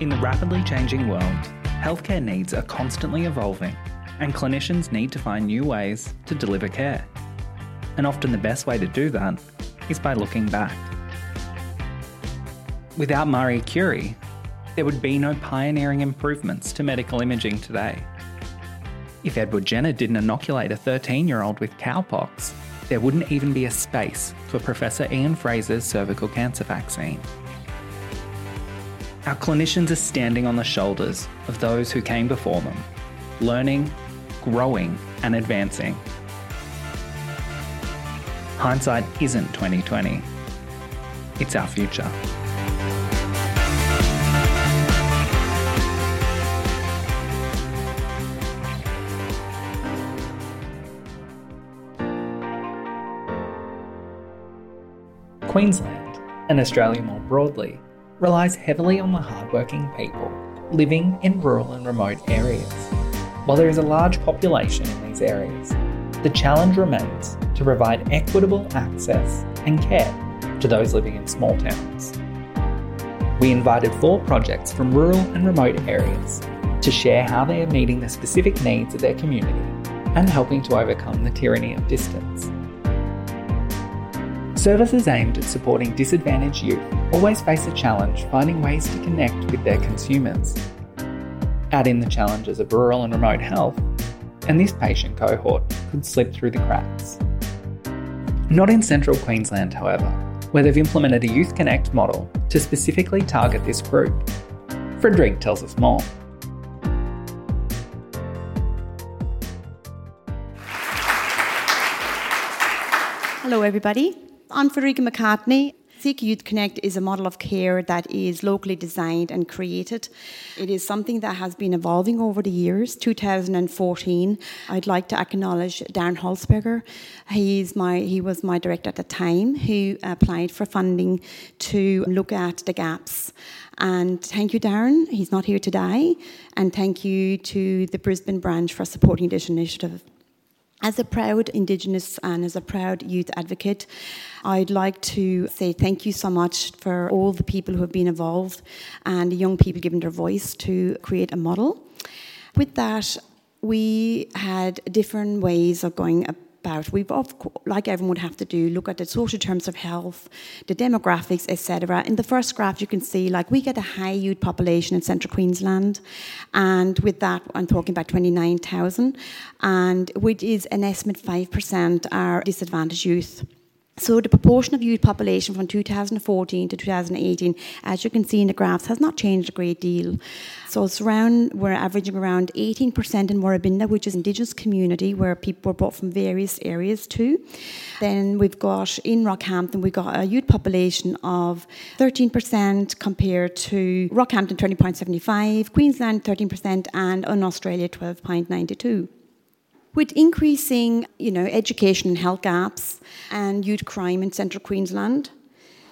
In the rapidly changing world, healthcare needs are constantly evolving, and clinicians need to find new ways to deliver care. And often the best way to do that is by looking back. Without Marie Curie, there would be no pioneering improvements to medical imaging today. If Edward Jenner didn't inoculate a 13 year old with cowpox, there wouldn't even be a space for Professor Ian Frazer's cervical cancer vaccine. Our clinicians are standing on the shoulders of those who came before them, learning, growing, and advancing. Hindsight isn't 2020. It's our future. Queensland, and Australia more broadly, relies heavily on the hardworking people living in rural and remote areas. While there is a large population in these areas, the challenge remains to provide equitable access and care to those living in small towns. We invited four projects from rural and remote areas to share how they are meeting the specific needs of their community and helping to overcome the tyranny of distance. Services aimed at supporting disadvantaged youth always face a challenge finding ways to connect with their consumers. Add in the challenges of rural and remote health, and this patient cohort could slip through the cracks. Not in central Queensland, however, where they've implemented a Youth Connect model to specifically target this group. Friederike tells us more. Hello, everybody. I'm Friederike McCartney. CQ Youth Connect is a model of care that is locally designed and created. It is something that has been evolving over the years. 2014, I'd like to acknowledge Darren Holzberger. He's my, he was my director at the time who applied for funding to look at the gaps. And thank you, Darren. He's not here today. And thank you to the Brisbane branch for supporting this initiative. As a proud Indigenous and as a proud youth advocate, I'd like to say thank you so much for all the people who have been involved and the young people given their voice to create a model. With that, we had different ways of going about. We've, like everyone would have to do, look at the social terms of health, the demographics, etc. In the first graph, you can see like we get a high youth population in central Queensland, and with that, I'm talking about 29,000, and which is an estimate 5% are disadvantaged youth. So the proportion of youth population from 2014 to 2018, as you can see in the graphs, has not changed a great deal. So it's around, we're averaging around 18% in Woorabinda, which is indigenous community where people were brought from various areas too. Then we've got in Rockhampton, we've got a youth population of 13% compared to Rockhampton 20.75, Queensland 13%, and in Australia 12.92. With increasing, you know, education and health gaps and youth crime in central Queensland,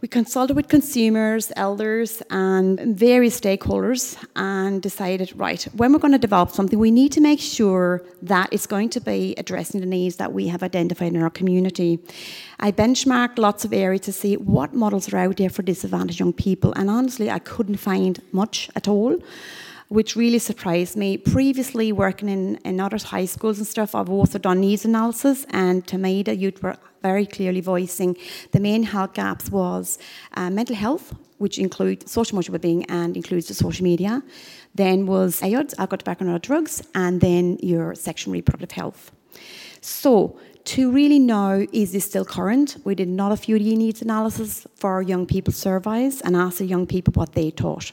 we consulted with consumers, elders, and various stakeholders and decided, right, when we're going to develop something, we need to make sure that it's going to be addressing the needs that we have identified in our community. I benchmarked lots of areas to see what models are out there for disadvantaged young people, and honestly, I couldn't find much at all which really surprised me. Previously, working in, in other high schools and stuff, I've also done needs analysis, and to me, the youth were very clearly voicing the main health gaps was uh, mental health, which includes social emotional well-being and includes the social media. Then was AODS, alcohol, tobacco, and other drugs, and then your sexual reproductive health. So to really know is this still current, we did not a few needs analysis for young people surveys and asked the young people what they thought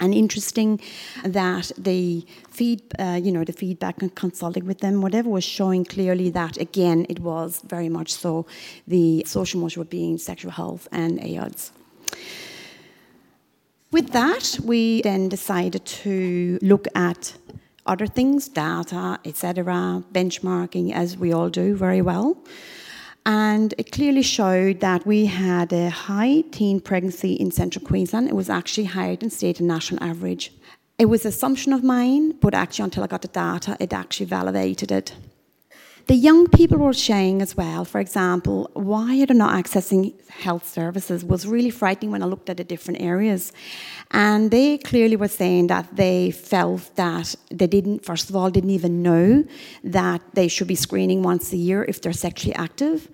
and interesting that the feed, uh, you know, the feedback and consulting with them, whatever was showing clearly that again it was very much so the social emotional being sexual health and AODS. With that, we then decided to look at other things, data, etc., benchmarking, as we all do very well. And it clearly showed that we had a high teen pregnancy in central Queensland. It was actually higher than state and national average. It was an assumption of mine, but actually, until I got the data, it actually validated it. The young people were saying as well, for example, why they're they not accessing health services was really frightening when I looked at the different areas. And they clearly were saying that they felt that they didn't, first of all, didn't even know that they should be screening once a year if they're sexually active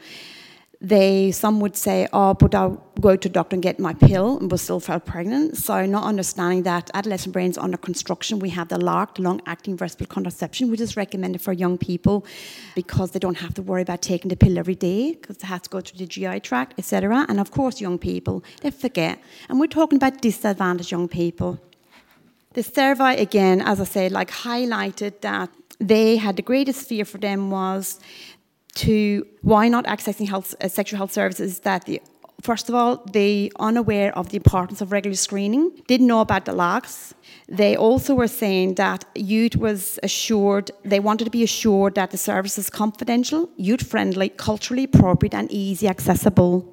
they some would say, "Oh, but I'll go to doctor and get my pill," and but still felt pregnant. So, not understanding that adolescent brains under construction, we have the LARC, long-acting reversible contraception, which is recommended for young people because they don't have to worry about taking the pill every day because they have to go through the GI tract, etc. And of course, young people they forget, and we're talking about disadvantaged young people. The survey again, as I said, like highlighted that they had the greatest fear for them was to why not accessing health, uh, sexual health services that the First of all, they unaware of the importance of regular screening, didn't know about the LARCs. They also were saying that youth was assured, they wanted to be assured that the service is confidential, youth friendly, culturally appropriate, and easy accessible.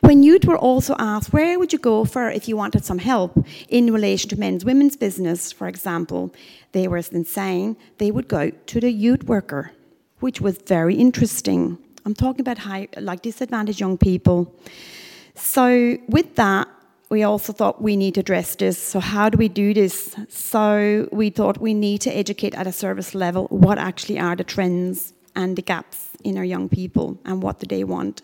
When youth were also asked, where would you go for if you wanted some help in relation to men's women's business, for example, they were saying they would go to the youth worker which was very interesting. I'm talking about high, like disadvantaged young people. So with that, we also thought we need to address this. So how do we do this? So we thought we need to educate at a service level what actually are the trends and the gaps in our young people and what do they want.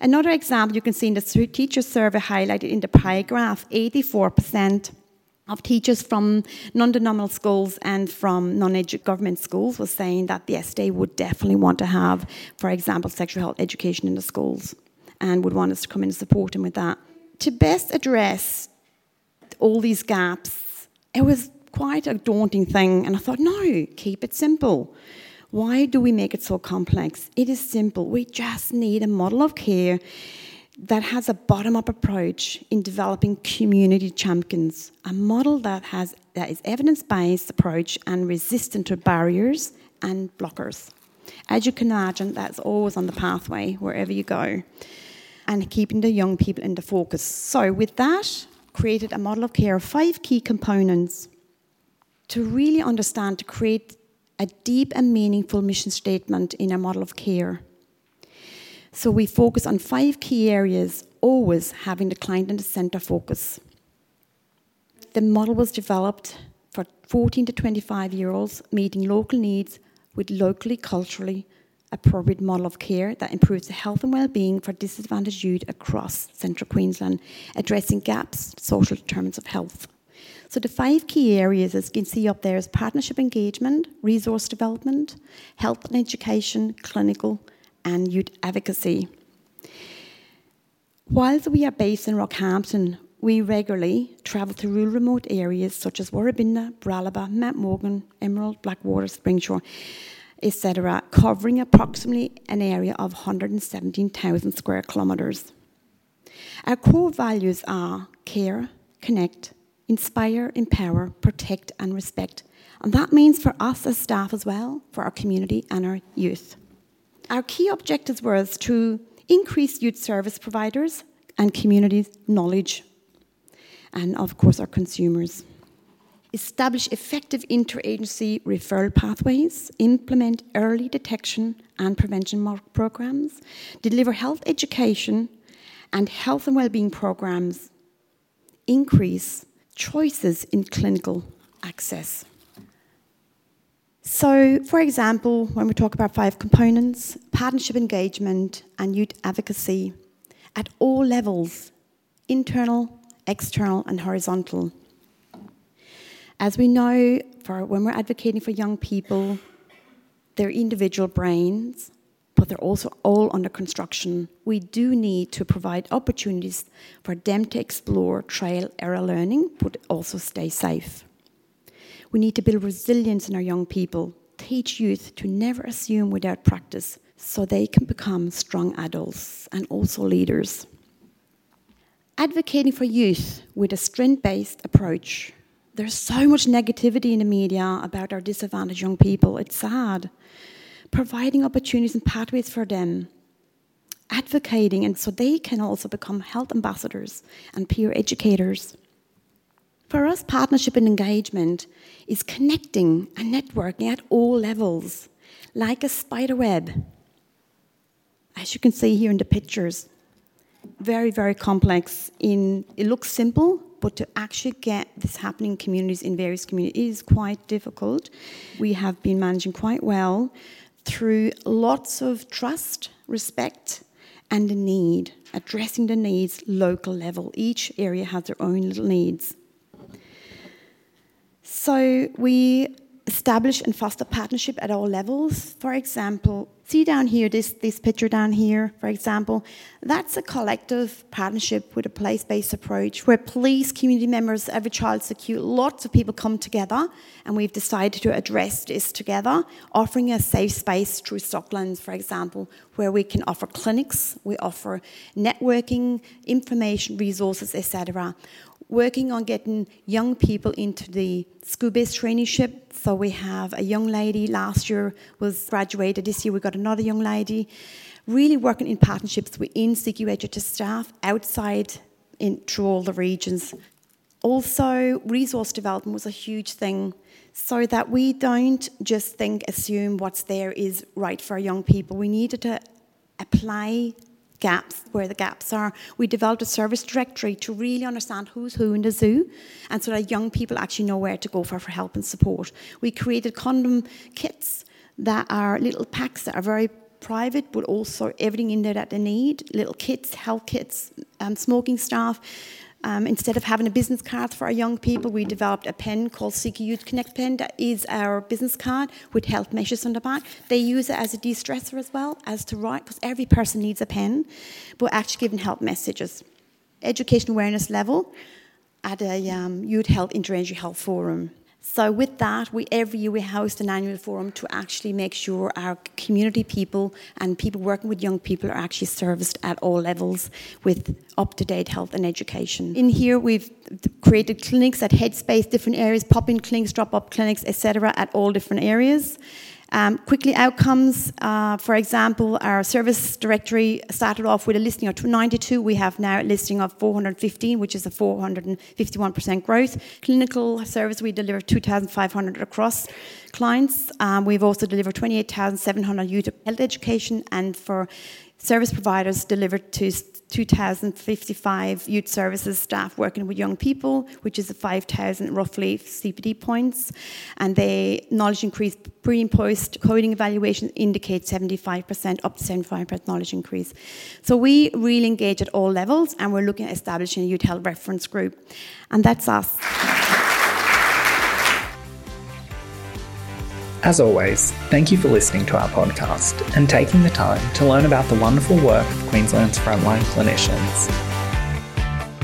Another example you can see in the teacher survey highlighted in the pie graph, 84% of teachers from non-denominational schools and from non-government schools was saying that yes, they would definitely want to have, for example, sexual health education in the schools and would want us to come in and support them with that. To best address all these gaps, it was quite a daunting thing, and I thought, no, keep it simple. Why do we make it so complex? It is simple. We just need a model of care that has a bottom-up approach in developing community champions, a model that has that is evidence-based approach and resistant to barriers and blockers. As you can imagine, that's always on the pathway wherever you go, and keeping the young people in the focus. So, with that, created a model of care of five key components to really understand to create a deep and meaningful mission statement in a model of care so we focus on five key areas, always having the client in the center focus. The model was developed for 14 to 25 year olds, meeting local needs with locally, culturally appropriate model of care that improves the health and well-being for disadvantaged youth across central Queensland, addressing gaps, social determinants of health. So the five key areas, as you can see up there, is partnership engagement, resource development, health and education, clinical, and youth advocacy. Whilst we are based in Rockhampton, we regularly travel to rural remote areas such as Woorabinda, Baralaba, Mount Morgan, Emerald, Blackwater, Springsure, etc., covering approximately an area of 117,000 square kilometres. Our core values are care, connect, inspire, empower, protect, and respect. And that means for us as staff as well, for our community and our youth. Our key objectives were to increase youth service providers and communities' knowledge, and of course, our consumers. Establish effective interagency referral pathways, implement early detection and prevention programs, deliver health education and health and well-being programs, increase choices in clinical access. So, for example, when we talk about five components partnership engagement and youth advocacy at all levels internal, external, and horizontal. As we know, for when we're advocating for young people, they're individual brains, but they're also all under construction. We do need to provide opportunities for them to explore trial error learning, but also stay safe. We need to build resilience in our young people, teach youth to never assume without practice so they can become strong adults and also leaders. Advocating for youth with a strength based approach. There's so much negativity in the media about our disadvantaged young people. It's sad. Providing opportunities and pathways for them. Advocating, and so they can also become health ambassadors and peer educators. For us, partnership and engagement is connecting and networking at all levels like a spider web. As you can see here in the pictures, very, very complex. In it looks simple, but to actually get this happening in communities in various communities is quite difficult. We have been managing quite well through lots of trust, respect, and the need, addressing the needs local level. Each area has their own little needs. So we establish and foster partnership at all levels. For example, see down here, this, this picture down here, for example, that's a collective partnership with a place-based approach where police, community members, every child secure, lots of people come together and we've decided to address this together, offering a safe space through Stocklands, for example, where we can offer clinics, we offer networking, information, resources, etc working on getting young people into the school-based traineeship. So we have a young lady last year was graduated. This year we got another young lady. Really working in partnerships within CQHHS staff outside in through all the regions. Also, resource development was a huge thing so that we don't just think, assume what's there is right for our young people. We needed to apply gaps, where the gaps are. We developed a service directory to really understand who's who in the zoo, and so that young people actually know where to go for, for help and support. We created condom kits that are little packs that are very private, but also everything in there that they need little kits, health kits, um, smoking staff. Um, instead of having a business card for our young people, we developed a pen called CQ Youth Connect pen that is our business card with health measures on the back. They use it as a de-stressor as well as to write, because every person needs a pen, but actually giving health messages. Education awareness level at a um, Youth Health Interagency Health Forum. So with that, we every year we host an annual forum to actually make sure our community people and people working with young people are actually serviced at all levels with up-to-date health and education. In here, we've created clinics at Headspace, different areas, pop-in clinics, drop-up clinics, etc., at all different areas. Um, quickly outcomes, uh, for example, our service directory started off with a listing of 92. We have now a listing of 415, which is a 451% growth. Clinical service, we deliver 2,500 across clients. Um, we've also delivered 28,700 youth health education, and for service providers delivered to 2,055 youth services staff working with young people, which is 5,000 roughly CPD points. And the knowledge increase pre and post coding evaluation indicates 75%, up to 75% knowledge increase. So we really engage at all levels and we're looking at establishing a youth health reference group. And that's us. As always, thank you for listening to our podcast and taking the time to learn about the wonderful work of Queensland's frontline clinicians.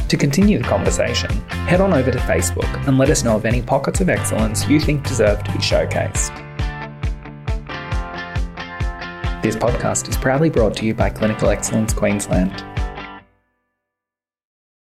To continue the conversation, head on over to Facebook and let us know of any pockets of excellence you think deserve to be showcased. This podcast is proudly brought to you by Clinical Excellence Queensland